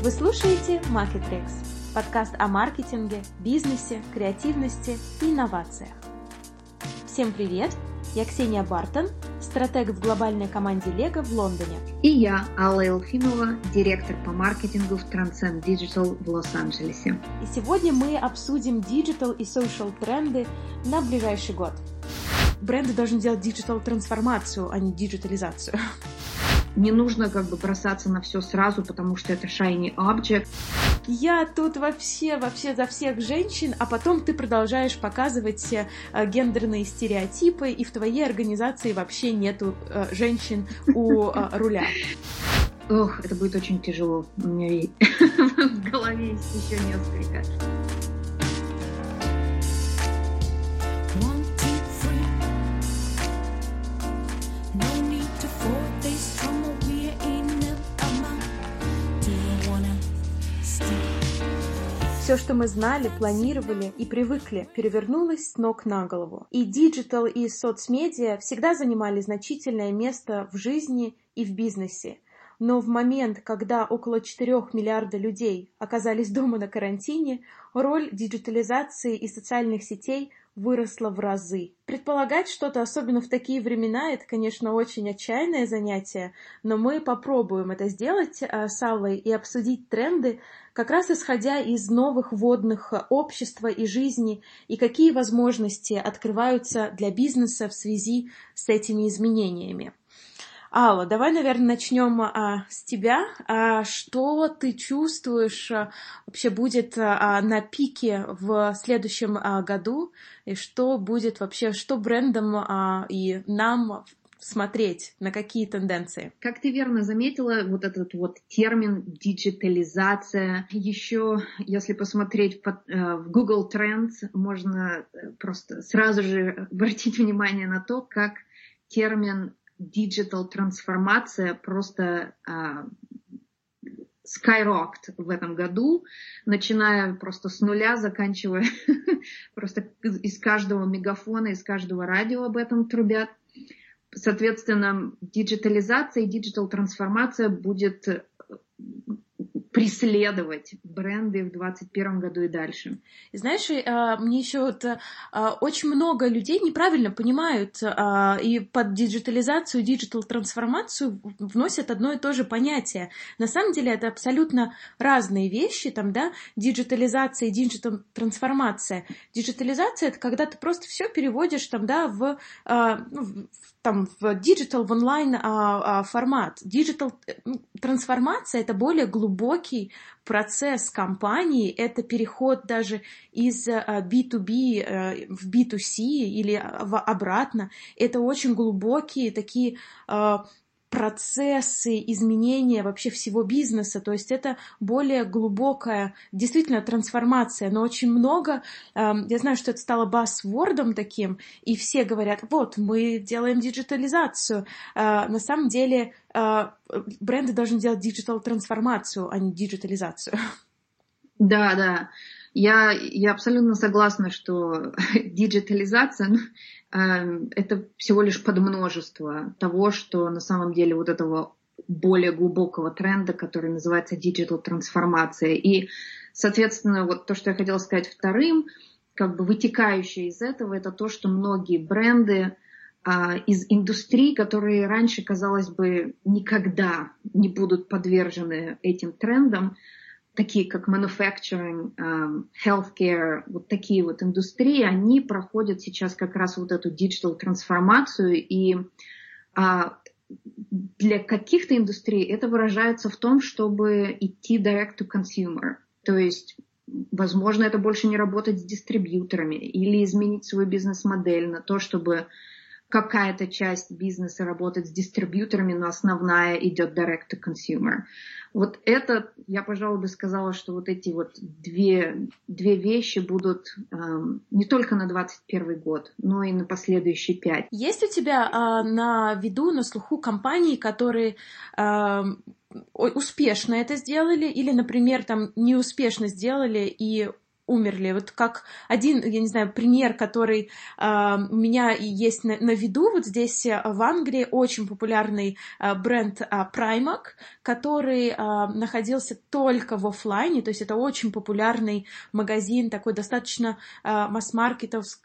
Вы слушаете Marketrix, подкаст о маркетинге, бизнесе, креативности и инновациях. Всем привет! Я Ксения Бартон, стратег в глобальной команде Лего в Лондоне. И я, Алла Елфимова, директор по маркетингу в Transcend Digital в Лос-Анджелесе. И сегодня мы обсудим digital и social тренды на ближайший год. Бренды должны делать digital трансформацию, а не диджитализацию. Не нужно как бы бросаться на все сразу, потому что это shiny object. Я тут вообще, вообще за всех женщин, а потом ты продолжаешь показывать э, гендерные стереотипы, и в твоей организации вообще нету э, женщин у э, руля. Ох, это будет очень тяжело. У меня в голове есть еще несколько. Все, что мы знали, планировали и привыкли, перевернулось с ног на голову. И digital, и соцмедиа всегда занимали значительное место в жизни и в бизнесе. Но в момент, когда около 4 миллиарда людей оказались дома на карантине, роль диджитализации и социальных сетей выросла в разы. Предполагать что-то, особенно в такие времена, это, конечно, очень отчаянное занятие, но мы попробуем это сделать э, с Аллой и обсудить тренды, как раз исходя из новых водных общества и жизни, и какие возможности открываются для бизнеса в связи с этими изменениями. Алла, давай, наверное, начнем а, с тебя. А, что ты чувствуешь а, вообще будет а, на пике в следующем а, году? И что будет вообще, что брендам а, и нам смотреть на какие тенденции? Как ты верно заметила, вот этот вот термин диджитализация. Еще, если посмотреть э, в Google Trends, можно э, просто сразу же обратить внимание на то, как термин digital трансформация просто uh, skyrocketed в этом году, начиная просто с нуля, заканчивая просто из каждого мегафона, из каждого радио об этом трубят. Соответственно, диджитализация и digital трансформация будет преследовать бренды в 2021 году и дальше. Знаешь, а, мне еще вот а, очень много людей неправильно понимают а, и под диджитализацию, digital-трансформацию вносят одно и то же понятие. На самом деле это абсолютно разные вещи, там, да, диджитализация и digital-трансформация. Диджитализация — это когда ты просто все переводишь там, да, в, ну, в там в digital, в онлайн а, а, формат. Digital э, ну, это более глубокий процесс компании, это переход даже из B2B а, э, в B2C или в обратно. Это очень глубокие такие процессы изменения вообще всего бизнеса, то есть это более глубокая, действительно, трансформация, но очень много, э, я знаю, что это стало buzzword ом таким, и все говорят, вот, мы делаем диджитализацию, э, на самом деле э, бренды должны делать digital-трансформацию, а не диджитализацию. Да, да. Я, я абсолютно согласна, что диджитализация ну, э, это всего лишь подмножество того, что на самом деле вот этого более глубокого тренда, который называется digital трансформация. И, соответственно, вот то, что я хотела сказать вторым, как бы вытекающее из этого, это то, что многие бренды а, из индустрий, которые раньше, казалось бы, никогда не будут подвержены этим трендам, такие как manufacturing, um, healthcare, вот такие вот индустрии, они проходят сейчас как раз вот эту digital трансформацию и uh, для каких-то индустрий это выражается в том, чтобы идти direct to consumer. То есть, возможно, это больше не работать с дистрибьюторами или изменить свою бизнес-модель на то, чтобы какая-то часть бизнеса работает с дистрибьюторами, но основная идет direct to consumer. Вот это, я, пожалуй, бы сказала, что вот эти вот две, две вещи будут эм, не только на 21 год, но и на последующие пять. Есть у тебя э, на виду, на слуху компании, которые э, успешно это сделали или, например, там неуспешно сделали и умерли. Вот как один, я не знаю, пример, который э, у меня есть на, на виду, вот здесь э, в Англии очень популярный э, бренд э, Primark, который э, находился только в офлайне, то есть это очень популярный магазин, такой достаточно э, масс-маркетовский,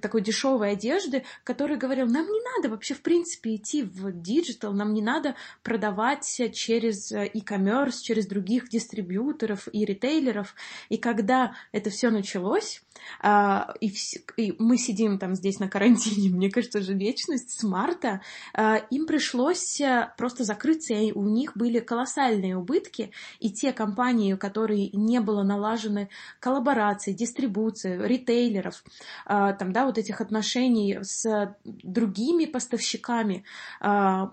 такой дешевой одежды, который говорил, нам не надо вообще, в принципе, идти в digital, нам не надо продавать через э, e-commerce, через других дистрибьюторов и ритейлеров. И когда это все началось, а, и, и мы сидим там здесь на карантине, мне кажется, уже вечность с марта, а, им пришлось э, просто закрыться, и у них были колоссальные убытки, и те компании, у которых не было налажены коллаборации, дистрибуции, ритейлеров, а, там, да, вот этих отношений с другими поставщиками,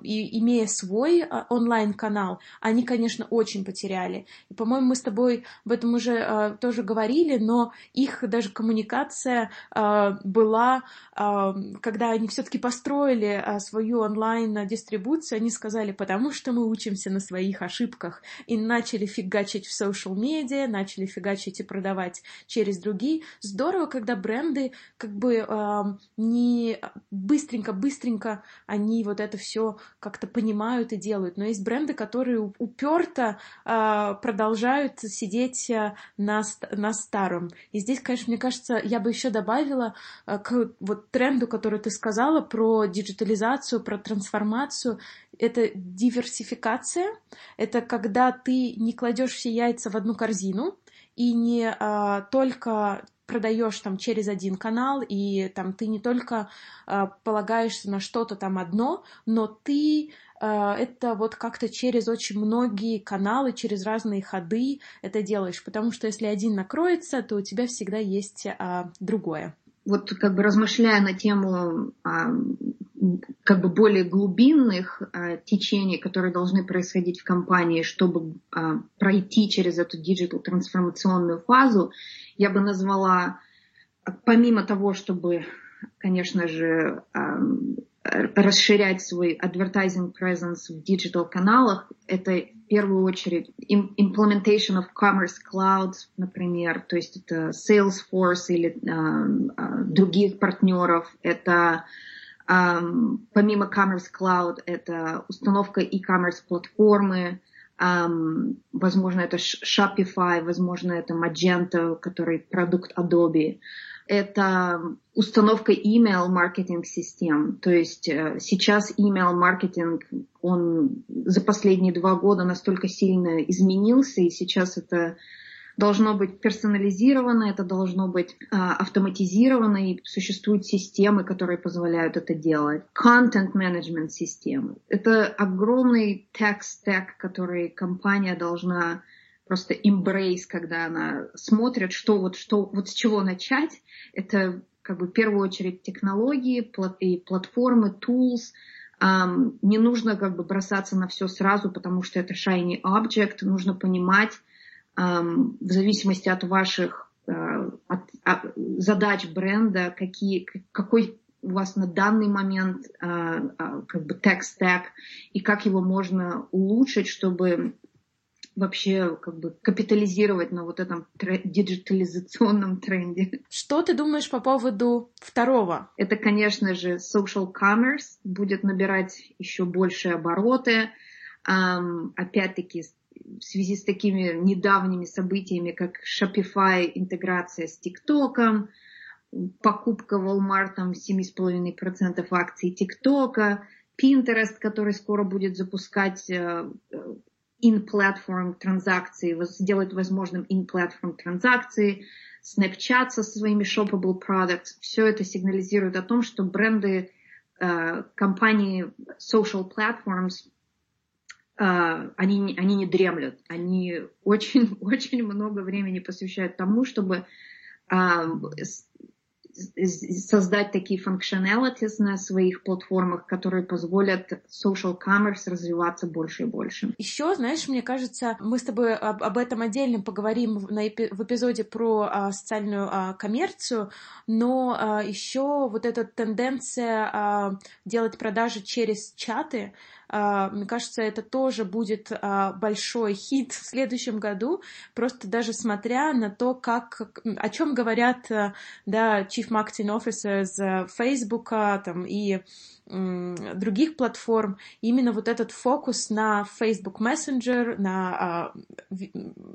и имея свой онлайн-канал, они, конечно, очень потеряли. И, по-моему, мы с тобой об этом уже тоже говорили, но их даже коммуникация э, была, э, когда они все-таки построили э, свою онлайн-дистрибуцию, они сказали, потому что мы учимся на своих ошибках, и начали фигачить в social медиа, начали фигачить и продавать через другие. Здорово, когда бренды как бы не быстренько-быстренько они вот это все как-то понимают и делают. Но есть бренды, которые уперто продолжают сидеть на, на старом. И здесь, конечно, мне кажется, я бы еще добавила э, к вот тренду, который ты сказала про диджитализацию, про трансформацию. Это диверсификация. Это когда ты не кладешь все яйца в одну корзину и не а, только продаешь там через один канал, и там ты не только э, полагаешься на что-то там одно, но ты это вот как-то через очень многие каналы, через разные ходы это делаешь, потому что если один накроется, то у тебя всегда есть э, другое. Вот как бы размышляя на тему а, как бы более глубинных а, течений, которые должны происходить в компании, чтобы а, пройти через эту digital трансформационную фазу, я бы назвала, помимо того, чтобы, конечно же, расширять свой advertising presence в digital каналах, это в первую очередь implementation of Commerce Cloud, например, то есть это Salesforce или э, других партнеров, это э, помимо Commerce Cloud, это установка e-commerce платформы, Um, возможно, это Shopify, возможно, это Magento, который продукт Adobe. Это установка email маркетинг систем. То есть э, сейчас email маркетинг, он за последние два года настолько сильно изменился, и сейчас это должно быть персонализировано, это должно быть а, автоматизировано, и существуют системы, которые позволяют это делать. Content management системы. Это огромный tech stack, который компания должна просто embrace, когда она смотрит, что вот, что, вот с чего начать. Это как бы в первую очередь технологии и платформы, tools, Um, не нужно как бы бросаться на все сразу, потому что это shiny object. Нужно понимать, в зависимости от ваших э, от, от задач бренда, какие, какой у вас на данный момент э, э, как бы текст-стек и как его можно улучшить, чтобы вообще как бы капитализировать на вот этом диджитализационном тренде. Что ты думаешь по поводу второго? Это, конечно же, social commerce будет набирать еще большие обороты. Um, опять-таки, в связи с такими недавними событиями, как Shopify интеграция с TikTok, покупка Walmart 7,5% акций TikTok, Pinterest, который скоро будет запускать э, in-platform транзакции, сделать возможным in-platform транзакции, Snapchat со своими shoppable products. Все это сигнализирует о том, что бренды э, компании social platforms а, они, они не дремлют, они очень-очень много времени посвящают тому, чтобы а, создать такие functionalities на своих платформах, которые позволят social commerce развиваться больше и больше. Еще, знаешь, мне кажется, мы с тобой об, об этом отдельно поговорим на, в эпизоде про а, социальную а, коммерцию, но а, еще вот эта тенденция а, делать продажи через чаты, мне кажется, это тоже будет а, большой хит в следующем году, просто даже смотря на то, как, о чем говорят, э, да, Chief Marketing Officers Facebook там, и других платформ, именно вот этот фокус на Facebook Messenger, на, а,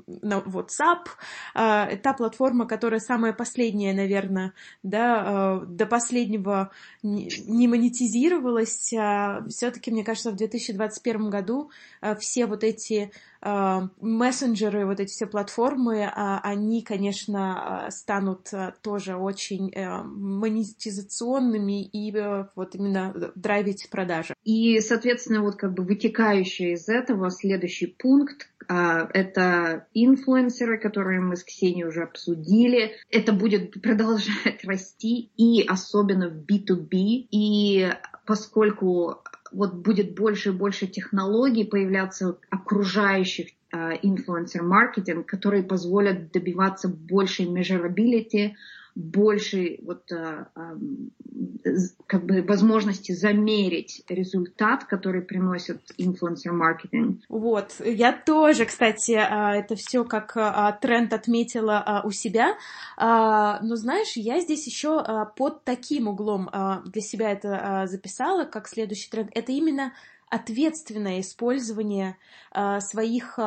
на WhatsApp, а, та платформа, которая самая последняя, наверное, да, а, до последнего не монетизировалась, все-таки, мне кажется, в 2021 году все вот эти мессенджеры, вот эти все платформы, а, они, конечно, а, станут тоже очень э, монетизационными и э, вот именно драйвить продажи. И, соответственно, вот как бы вытекающий из этого следующий пункт, это инфлюенсеры, которые мы с Ксенией уже обсудили. Это будет продолжать расти, и особенно в B2B. И поскольку вот будет больше и больше технологий появляться окружающих инфлюенсер-маркетинг, которые позволят добиваться большей measurability, больше вот, а, как бы возможности замерить результат, который приносит инфлюенсер-маркетинг. Вот, я тоже, кстати, а, это все как а, тренд отметила у себя, но знаешь, я здесь еще под таким углом для себя это записала, как следующий тренд, это именно ответственное использование своих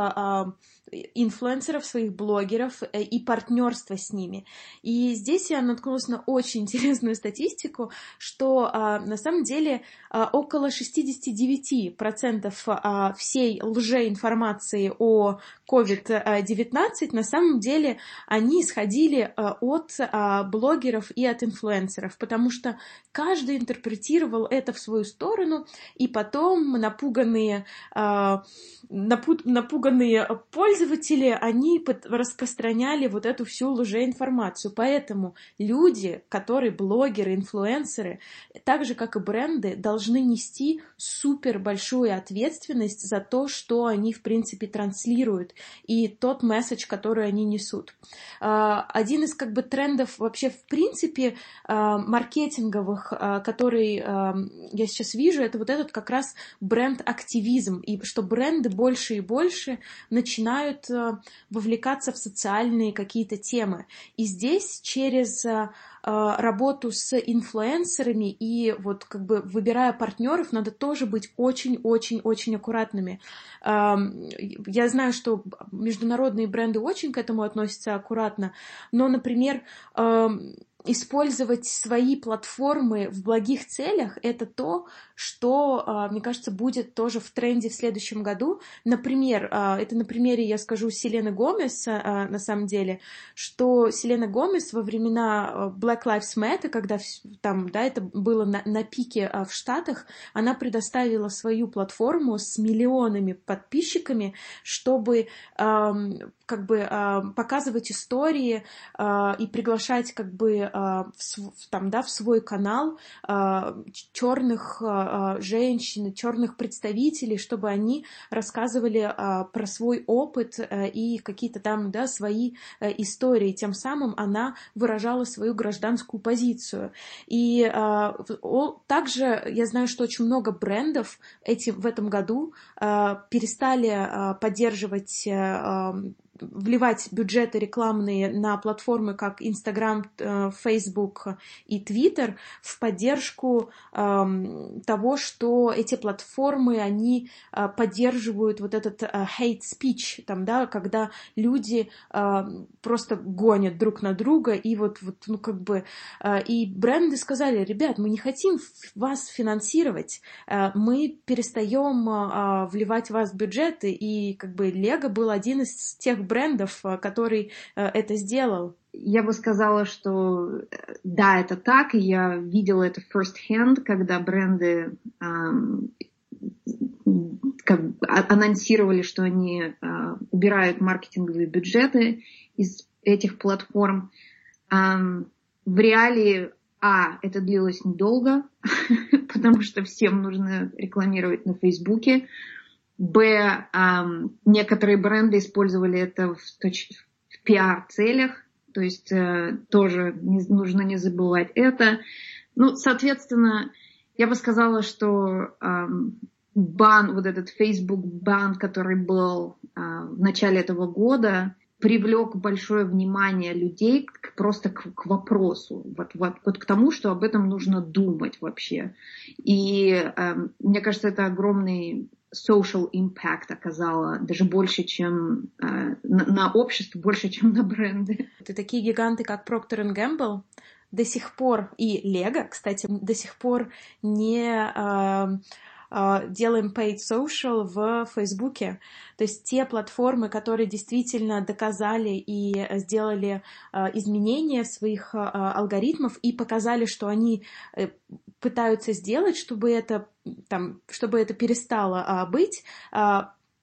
инфлюенсеров, своих блогеров э, и партнерство с ними. И здесь я наткнулась на очень интересную статистику, что а, на самом деле а, около 69% а, всей лжеинформации о COVID-19 на самом деле они исходили а, от а, блогеров и от инфлюенсеров, потому что каждый интерпретировал это в свою сторону, и потом напуганные, а, напуганные пользователи, они распространяли вот эту всю лжеинформацию. Поэтому люди, которые блогеры, инфлюенсеры, так же как и бренды, должны нести супер большую ответственность за то, что они, в принципе, транслируют и тот месседж, который они несут. А, один из как бы трендов вообще в принципе а, маркетинговых, который я сейчас вижу, это вот этот как раз бренд-активизм, и что бренды больше и больше начинают вовлекаться в социальные какие-то темы. И здесь через а, работу с инфлюенсерами и вот как бы выбирая партнеров, надо тоже быть очень-очень-очень аккуратными. Я знаю, что международные бренды очень к этому относятся аккуратно, но, например, использовать свои платформы в благих целях, это то, что, а, мне кажется, будет тоже в тренде в следующем году. Например, а, это на примере я скажу Селены Гомес, а, на самом деле, что Селена Гомес во времена Black Lives Matter, когда там, да, это было на, на пике в Штатах, она предоставила свою платформу с миллионами подписчиками, чтобы как бы показывать истории и приглашать как бы в, там, да, в свой канал черных женщин, черных представителей, чтобы они рассказывали про свой опыт э, и какие-то там да, свои э, истории. Тем самым она выражала свою гражданскую позицию. И также я знаю, что очень много брендов эти, в этом году перестали поддерживать э, вливать бюджеты рекламные на платформы как Instagram, э, Facebook и Twitter в поддержку э, того, что эти платформы, они э, поддерживают вот этот э, hate speech, там, да, когда люди просто гонят друг на друга, и вот, вот ну, как бы, и бренды сказали, ребят, мы не хотим вас финансировать, мы перестаем вливать в вас бюджеты, и как бы Лего был один из тех брендов, э, который э, это сделал. Я бы сказала, что э, да, это так, я видела это first hand, когда бренды эм, как, анонсировали, что они э, убирают маркетинговые бюджеты из этих платформ. Эм, в реалии, а, это длилось недолго, потому что всем нужно рекламировать на Фейсбуке. Б, некоторые бренды использовали это в, в пиар-целях, то есть э, тоже нужно не забывать это. Ну, соответственно, я бы сказала, что бан, вот этот Facebook бан, который был а, в начале этого года, привлек большое внимание людей к, просто к, к вопросу, вот, вот, вот к тому, что об этом нужно думать вообще. И э, мне кажется, это огромный social impact оказала, даже больше, чем э, на, на общество, больше, чем на бренды. Это такие гиганты, как Procter Gamble, до сих пор, и Lego, кстати, до сих пор не... Э, а, делаем paid social в Фейсбуке. То есть те платформы, которые действительно доказали и сделали а, изменения своих а, алгоритмов и показали, что они э, пытаются сделать, чтобы это, там, чтобы это перестало быть,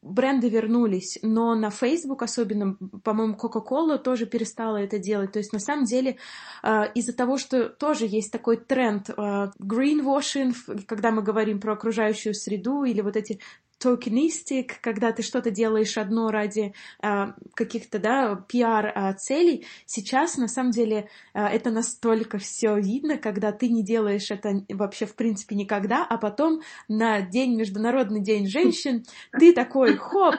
бренды вернулись, но на Facebook особенно, по-моему, Coca-Cola тоже перестала это делать. То есть на самом деле э, из-за того, что тоже есть такой тренд э, greenwashing, когда мы говорим про окружающую среду или вот эти токенистик, когда ты что-то делаешь одно ради э, каких-то, да, пиар-целей. А, Сейчас, на самом деле, э, это настолько все видно, когда ты не делаешь это вообще, в принципе, никогда, а потом на День, Международный день женщин, ты такой, хоп,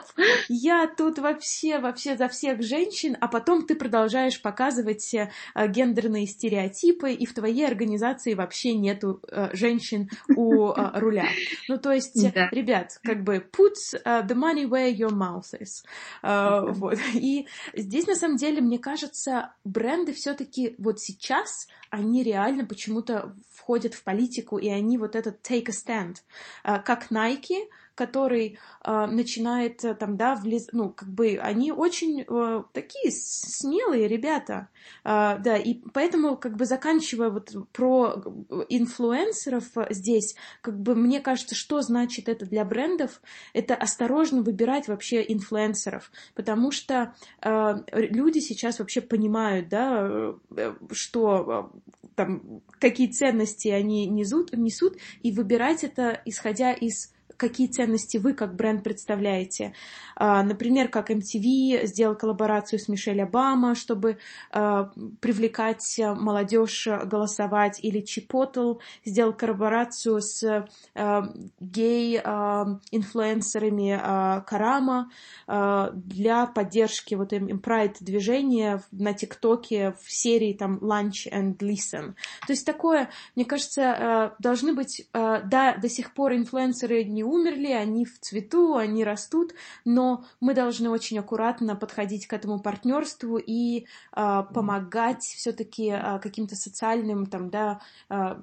я тут вообще, вообще за всех женщин, а потом ты продолжаешь показывать э, гендерные стереотипы, и в твоей организации вообще нету э, женщин у э, руля. Ну, то есть, да. ребят, как бы put uh, the money where your mouth is. Uh, вот. И здесь, на самом деле, мне кажется, бренды все-таки вот сейчас, они реально почему-то входят в политику, и они вот этот take a stand. Uh, как Nike, который э, начинает э, там, да, влез... ну, как бы они очень э, такие смелые ребята, э, да, и поэтому, как бы заканчивая вот про инфлюенсеров здесь, как бы мне кажется, что значит это для брендов, это осторожно выбирать вообще инфлюенсеров, потому что э, люди сейчас вообще понимают, да, э, что э, там, какие ценности они несут, несут, и выбирать это исходя из какие ценности вы как бренд представляете. А, например, как MTV сделал коллаборацию с Мишель Обама, чтобы а, привлекать молодежь голосовать, или Chipotle сделал коллаборацию с а, гей-инфлюенсерами Карама для поддержки вот им Pride движения на ТикТоке в серии там Lunch and Listen. То есть такое, мне кажется, должны быть, да, до сих пор инфлюенсеры не умерли, они в цвету, они растут, но мы должны очень аккуратно подходить к этому партнерству и э, помогать все-таки э, каким-то социальным, там, да, э,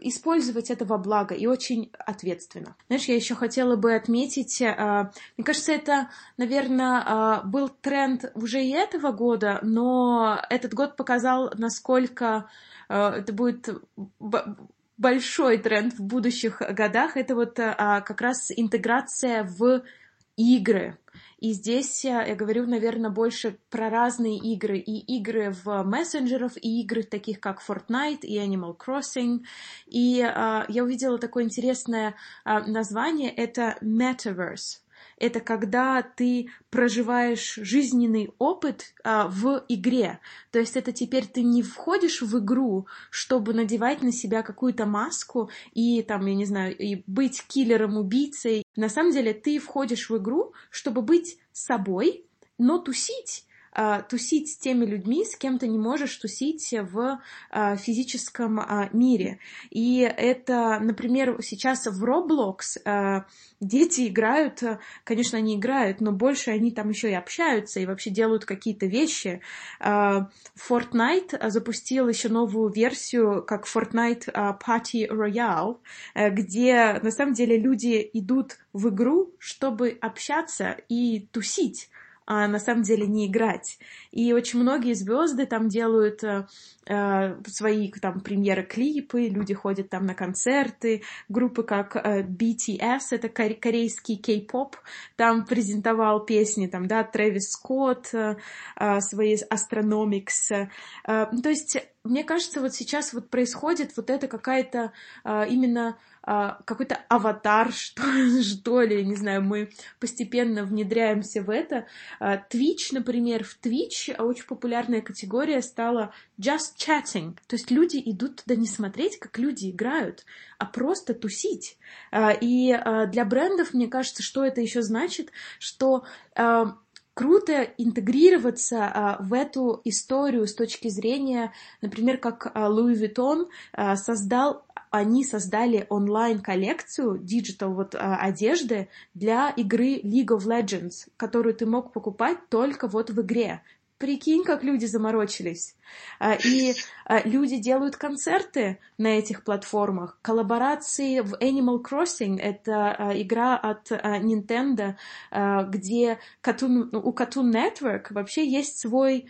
использовать это во благо и очень ответственно. Знаешь, я еще хотела бы отметить, э, мне кажется, это, наверное, э, был тренд уже и этого года, но этот год показал, насколько это будет большой тренд в будущих годах, это вот а, как раз интеграция в игры. И здесь я говорю, наверное, больше про разные игры. И игры в мессенджеров, и игры таких как Fortnite и Animal Crossing. И а, я увидела такое интересное а, название, это Metaverse это когда ты проживаешь жизненный опыт а, в игре. То есть это теперь ты не входишь в игру, чтобы надевать на себя какую-то маску и там, я не знаю, и быть киллером-убийцей. На самом деле ты входишь в игру, чтобы быть собой, но тусить тусить с теми людьми, с кем ты не можешь тусить в а, физическом а, мире. И это, например, сейчас в Roblox дети играют, конечно, они играют, но больше они там еще и общаются и вообще делают какие-то вещи. Fortnite запустил еще новую версию, как Fortnite Party Royale, где на самом деле люди идут в игру, чтобы общаться и тусить а на самом деле не играть. И очень многие звезды там делают э, э, свои там премьеры клипы, люди ходят там на концерты, группы как э, BTS, это корейский кей-поп, там презентовал песни там, да, Трэвис Скотт, э, э, свои Astronomics. Э, то есть, мне кажется, вот сейчас вот происходит вот это какая-то э, именно какой-то аватар, что, что ли, не знаю, мы постепенно внедряемся в это. А, Twitch, например, в Twitch очень популярная категория стала just chatting, то есть люди идут туда не смотреть, как люди играют, а просто тусить. А, и для брендов, мне кажется, что это еще значит, что круто интегрироваться в эту историю с точки зрения, например, как Луи Vuitton создал они создали онлайн-коллекцию digital вот а, одежды для игры League of Legends, которую ты мог покупать только вот в игре. Прикинь, как люди заморочились. А, и а, люди делают концерты на этих платформах. Коллаборации в Animal Crossing — это игра от Nintendo, где Cartoon, у Cartoon Network вообще есть свой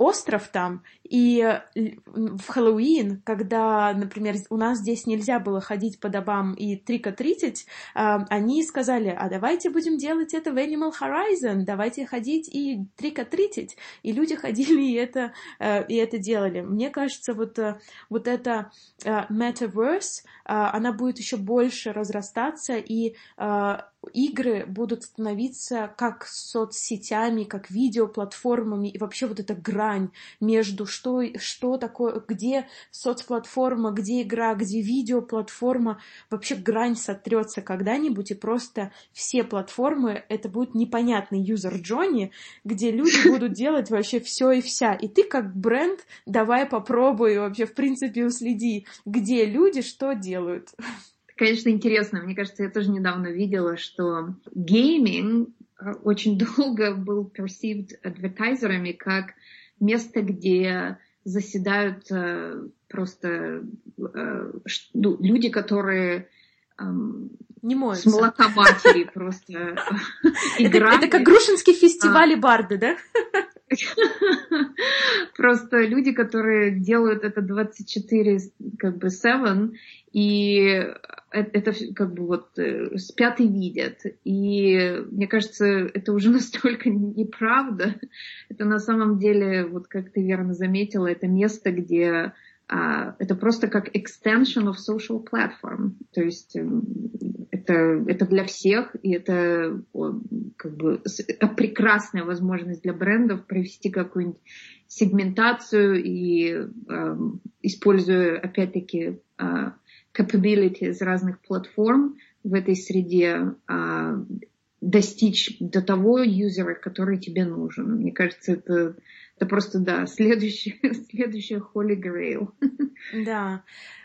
остров там, и в Хэллоуин, когда, например, у нас здесь нельзя было ходить по домам и трика-тритить, они сказали, а давайте будем делать это в Animal Horizon, давайте ходить и трика-тритить. И люди ходили и это, э, и это делали. Мне кажется, вот, э, вот это э, metaverse, она будет еще больше разрастаться, и игры будут становиться как соцсетями, как видеоплатформами, и вообще вот эта грань между что, что такое, где соцплатформа, где игра, где видеоплатформа, вообще грань сотрется когда-нибудь, и просто все платформы, это будет непонятный юзер Джонни, где люди будут делать вообще все и вся. И ты как бренд давай попробуй вообще, в принципе, уследи, где люди что делают конечно, интересно. Мне кажется, я тоже недавно видела, что гейминг э, очень долго был perceived адвертайзерами как место, где заседают э, просто э, ну, люди, которые эм, не моются. С молока матери просто играют. Это как Грушинский фестиваль и барды, да? Просто люди, которые делают это 24, как бы 7, и это как бы вот э, спят и видят. И мне кажется, это уже настолько неправда. Это на самом деле, вот как ты верно заметила, это место, где это просто как extension of social platform. То есть эм, это, это для всех, и это как бы прекрасная возможность для брендов провести какую-нибудь сегментацию и э, используя опять-таки э, capabilities разных платформ в этой среде э, достичь до того юзера, который тебе нужен. Мне кажется, это, это просто, да, следующий, следующая Holy Grail. Да.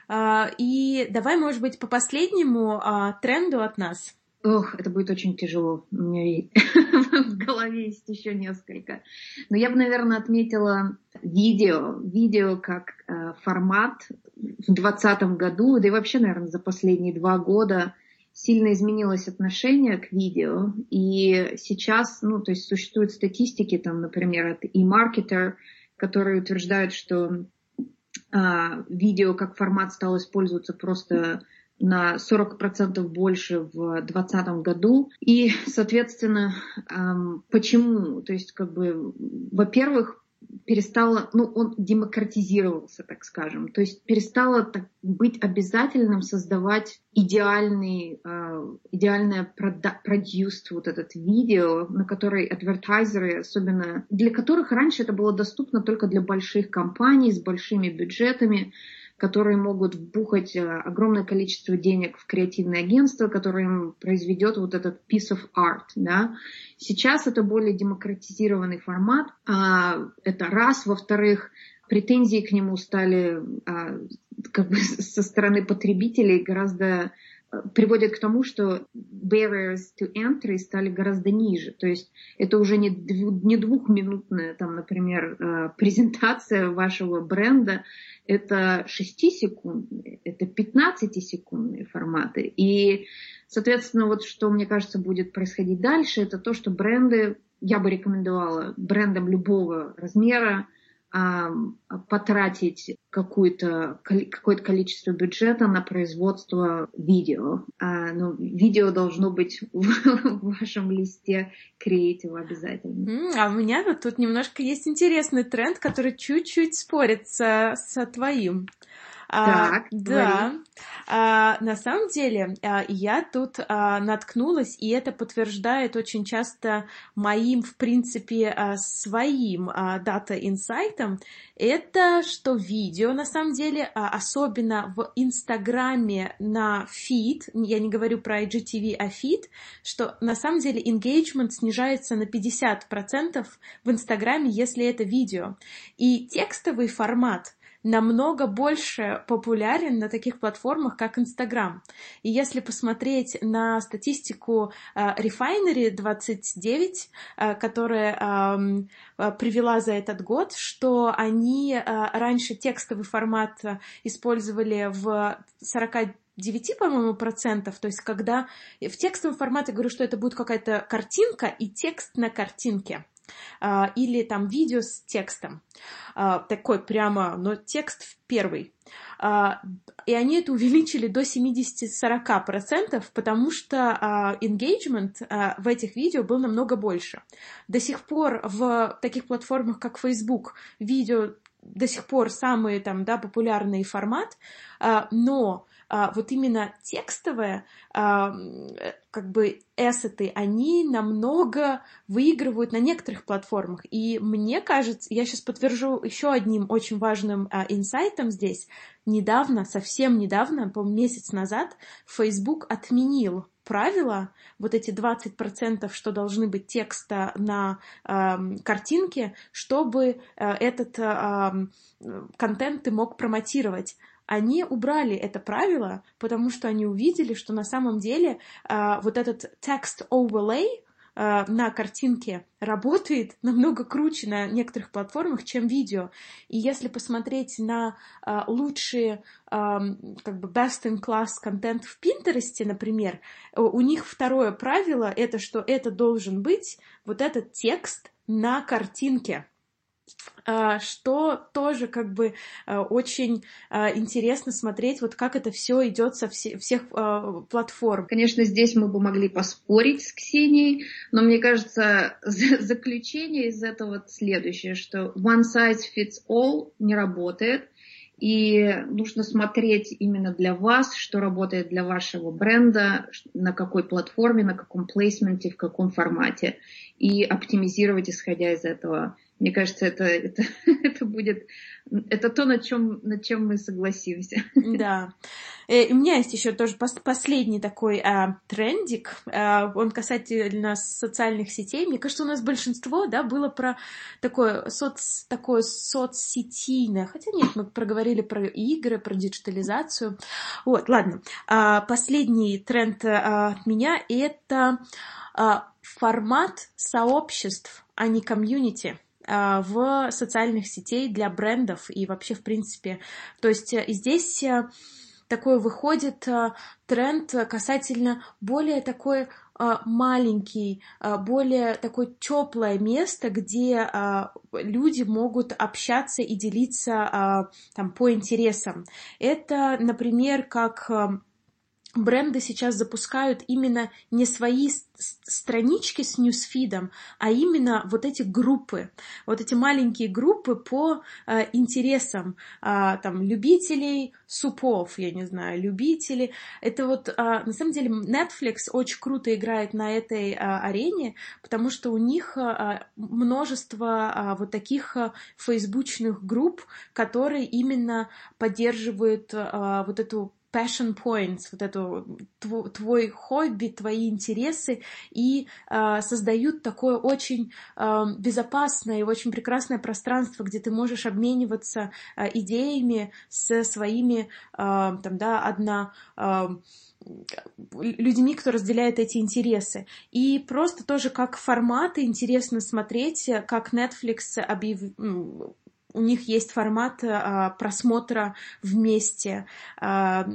А, и давай, может быть, по последнему а, тренду от нас. Ох, это будет очень тяжело. У меня в голове есть еще несколько. Но я бы, наверное, отметила видео. Видео как э, формат в 2020 году, да и вообще, наверное, за последние два года сильно изменилось отношение к видео. И сейчас, ну, то есть существуют статистики, там, например, от eMarketer, которые утверждают, что а, видео как формат стал использоваться просто на 40% больше в 2020 году. И, соответственно, почему? То есть, как бы, во-первых, перестало, ну, он демократизировался, так скажем. То есть перестало так, быть обязательным создавать идеальный, э, идеальное продюст, вот этот видео, на который адвертайзеры, особенно для которых раньше это было доступно только для больших компаний с большими бюджетами, которые могут вбухать э, огромное количество денег в креативное агентство, которое им произведет вот этот piece of art. Да? Сейчас это более демократизированный формат. А, это раз. Во-вторых, претензии к нему стали а, как бы со стороны потребителей гораздо приводит к тому, что barriers to entry стали гораздо ниже. То есть это уже не, не двухминутная, там, например, э, презентация вашего бренда, это 6-секундные, это 15-секундные форматы. И, соответственно, вот что, мне кажется, будет происходить дальше, это то, что бренды я бы рекомендовала брендам любого размера потратить какое-то какое количество бюджета на производство видео. А, но видео должно быть в вашем листе креатива обязательно. А у меня вот тут немножко есть интересный тренд, который чуть-чуть спорит со, со А, так, да. А, на самом деле, а, я тут а, наткнулась, и это подтверждает очень часто моим, в принципе, а, своим дата-инсайтом, это что видео, на самом деле, а, особенно в Инстаграме на фид, я не говорю про IGTV, а фид, что на самом деле engagement снижается на 50% в Инстаграме, если это видео. И текстовый формат намного больше популярен на таких платформах, как Инстаграм. И если посмотреть на статистику uh, Refinery 29, uh, которая uh, привела за этот год, что они раньше текстовый формат использовали в 40 9, по-моему, процентов, то есть когда в текстовом формате говорю, что это будет какая-то картинка и текст на картинке. А, или там видео с текстом, а, такой прямо, но текст в первый. А, и они это увеличили до 70-40%, потому что engagement в этих видео был намного больше. До сих пор в таких платформах, как Facebook, видео до сих пор самый там, да, популярный формат, но а, вот именно текстовые а, как бы эссеты, они намного выигрывают на некоторых платформах. И мне кажется, я сейчас подтвержу еще одним очень важным а, инсайтом здесь. Недавно, совсем недавно, по месяц назад, Facebook отменил правила, вот эти 20%, что должны быть текста на э, картинке, чтобы э, этот э, контент ты мог промотировать. Они убрали это правило, потому что они увидели, что на самом деле э, вот этот текст overlay на картинке работает намного круче на некоторых платформах, чем видео. И если посмотреть на э, лучшие как бы best in class контент в Пинтересте, например, у них второе правило это, что это должен быть вот этот текст на картинке. А, что тоже как бы а, очень а, интересно смотреть, вот как это все идет со всех платформ. Конечно, здесь мы бы могли поспорить с Ксенией, но мне кажется, заключение из этого следующее, что one size fits all не работает, и нужно смотреть именно для вас, что работает для вашего бренда, на какой платформе, на каком плейсменте, в каком формате, и оптимизировать исходя из этого мне кажется, это, это, это будет, это то, над чем, над чем мы согласимся. Да. Э, и у меня есть еще тоже последний такой а, трендик, а, он касательно социальных сетей. Мне кажется, у нас большинство, да, было про такое, соц, такое соцсетийное, хотя нет, мы проговорили про игры, про диджитализацию. Вот, ладно. А, последний тренд а, от меня — это а, формат сообществ, а не комьюнити. А, в социальных сетей для брендов и вообще в принципе. То есть э, здесь э, такой выходит э, тренд касательно более такой маленький, более такое теплое место, где люди могут общаться и делиться там по интересам. Это, например, как бренды сейчас запускают именно не свои странички с ньюсфидом, а именно вот эти группы, вот эти маленькие группы по э, интересам, э, там, любителей супов, я не знаю, любители. Это вот, э, на самом деле, Netflix очень круто играет на этой э, арене, потому что у них э, множество э, вот таких э, фейсбучных групп, которые именно поддерживают э, вот эту passion points, вот это твой, твой хобби, твои интересы, и э, создают такое очень э, безопасное и очень прекрасное пространство, где ты можешь обмениваться э, идеями со своими, э, там, да, одна... Э, людьми, кто разделяет эти интересы. И просто тоже как форматы интересно смотреть, как Netflix объяв у них есть формат а, просмотра вместе а,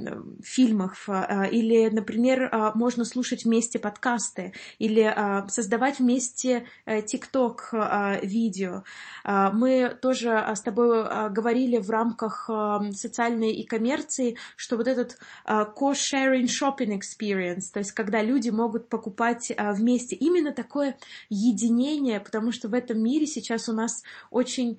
фильмов, а, или, например, можно слушать вместе подкасты, или создавать вместе ТикТок видео. А, мы тоже с тобой говорили в рамках социальной и коммерции, что вот этот co-sharing shopping experience, то есть когда люди могут покупать вместе, именно такое единение, потому что в этом мире сейчас у нас очень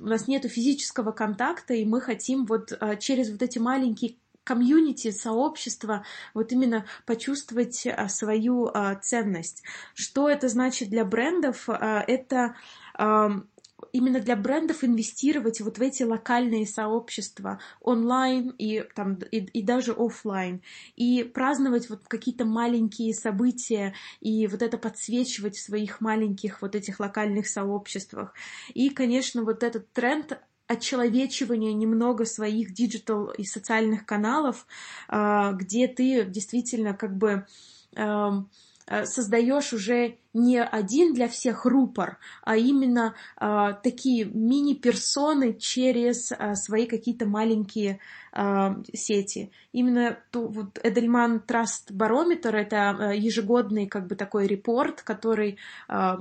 у нас нет физического контакта, и мы хотим вот а, через вот эти маленькие комьюнити, сообщество, вот именно почувствовать а, свою а, ценность. Что это значит для брендов? Это именно для брендов инвестировать вот в эти локальные сообщества онлайн и, там, и, и даже офлайн, и праздновать вот какие-то маленькие события, и вот это подсвечивать в своих маленьких вот этих локальных сообществах. И, конечно, вот этот тренд отчеловечивания немного своих digital и социальных каналов, а, где ты действительно как бы Э, создаешь уже не один для всех рупор, а именно э, такие мини-персоны через э, свои какие-то маленькие э, сети. Именно ту, вот Эдельман Траст Барометр это э, ежегодный как бы такой репорт, который э,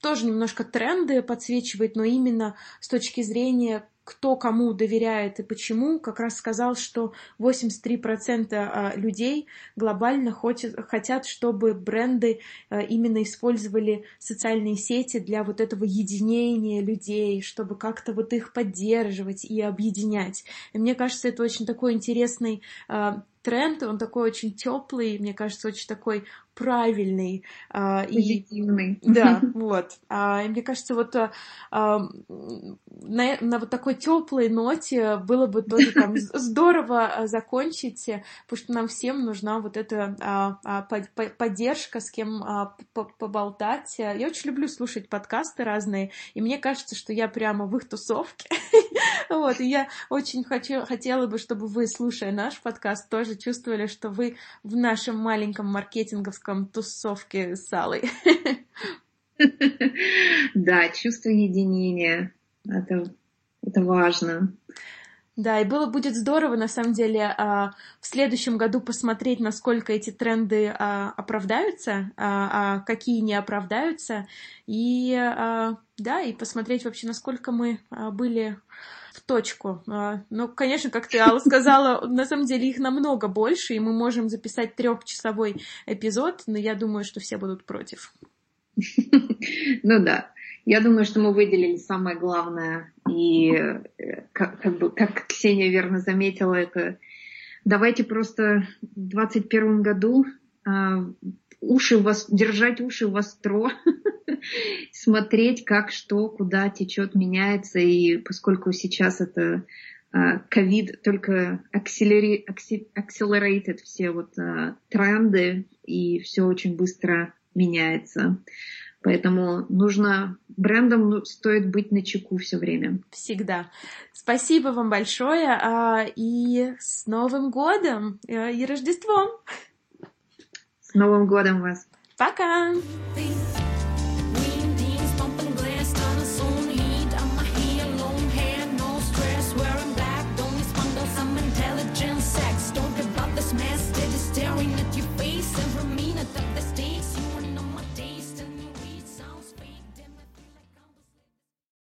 тоже немножко тренды подсвечивает, но именно с точки зрения кто кому доверяет и почему, как раз сказал, что 83% а, людей глобально хотят, чтобы бренды а, именно использовали социальные сети для вот этого единения людей, чтобы как-то вот их поддерживать и объединять. И мне кажется, это очень такой интересный а, тренд, он такой очень теплый, мне кажется, очень такой правильный. А, Позитивный. И, да, вот. А, и мне кажется, вот а, на, на вот такой теплой ноте было бы тоже там здорово закончить, потому что нам всем нужна вот эта поддержка, с кем поболтать. Я очень люблю слушать подкасты разные, и мне кажется, что я прямо в их тусовке. Вот, и я очень хочу, хотела бы, чтобы вы, слушая наш подкаст, тоже чувствовали, что вы в нашем маленьком маркетинговском русском тусовке с Аллой. Да, чувство единения. Это, это важно. Да, и было будет здорово, на самом деле, а, в следующем году посмотреть, насколько эти тренды а, оправдаются, а какие не оправдаются, и да, и посмотреть вообще, насколько мы были в точку. А, ну, конечно, как ты, Алла, сказала, на самом деле их намного больше, и мы можем записать трехчасовой эпизод, но я думаю, что все будут против. Ну да. Я думаю, что мы выделили самое главное. И э, как, как, бы, как Ксения верно заметила, это давайте просто в 2021 году а, уши вас, держать уши востро, смотреть, как что, куда течет, меняется. И поскольку сейчас это а, ковид только акселерирует все вот а, тренды, и все очень быстро меняется. Поэтому нужно брендам ну, стоит быть на чеку все время. Всегда. Спасибо вам большое а, и с Новым годом э, и Рождеством! Новым годом вас! Пока!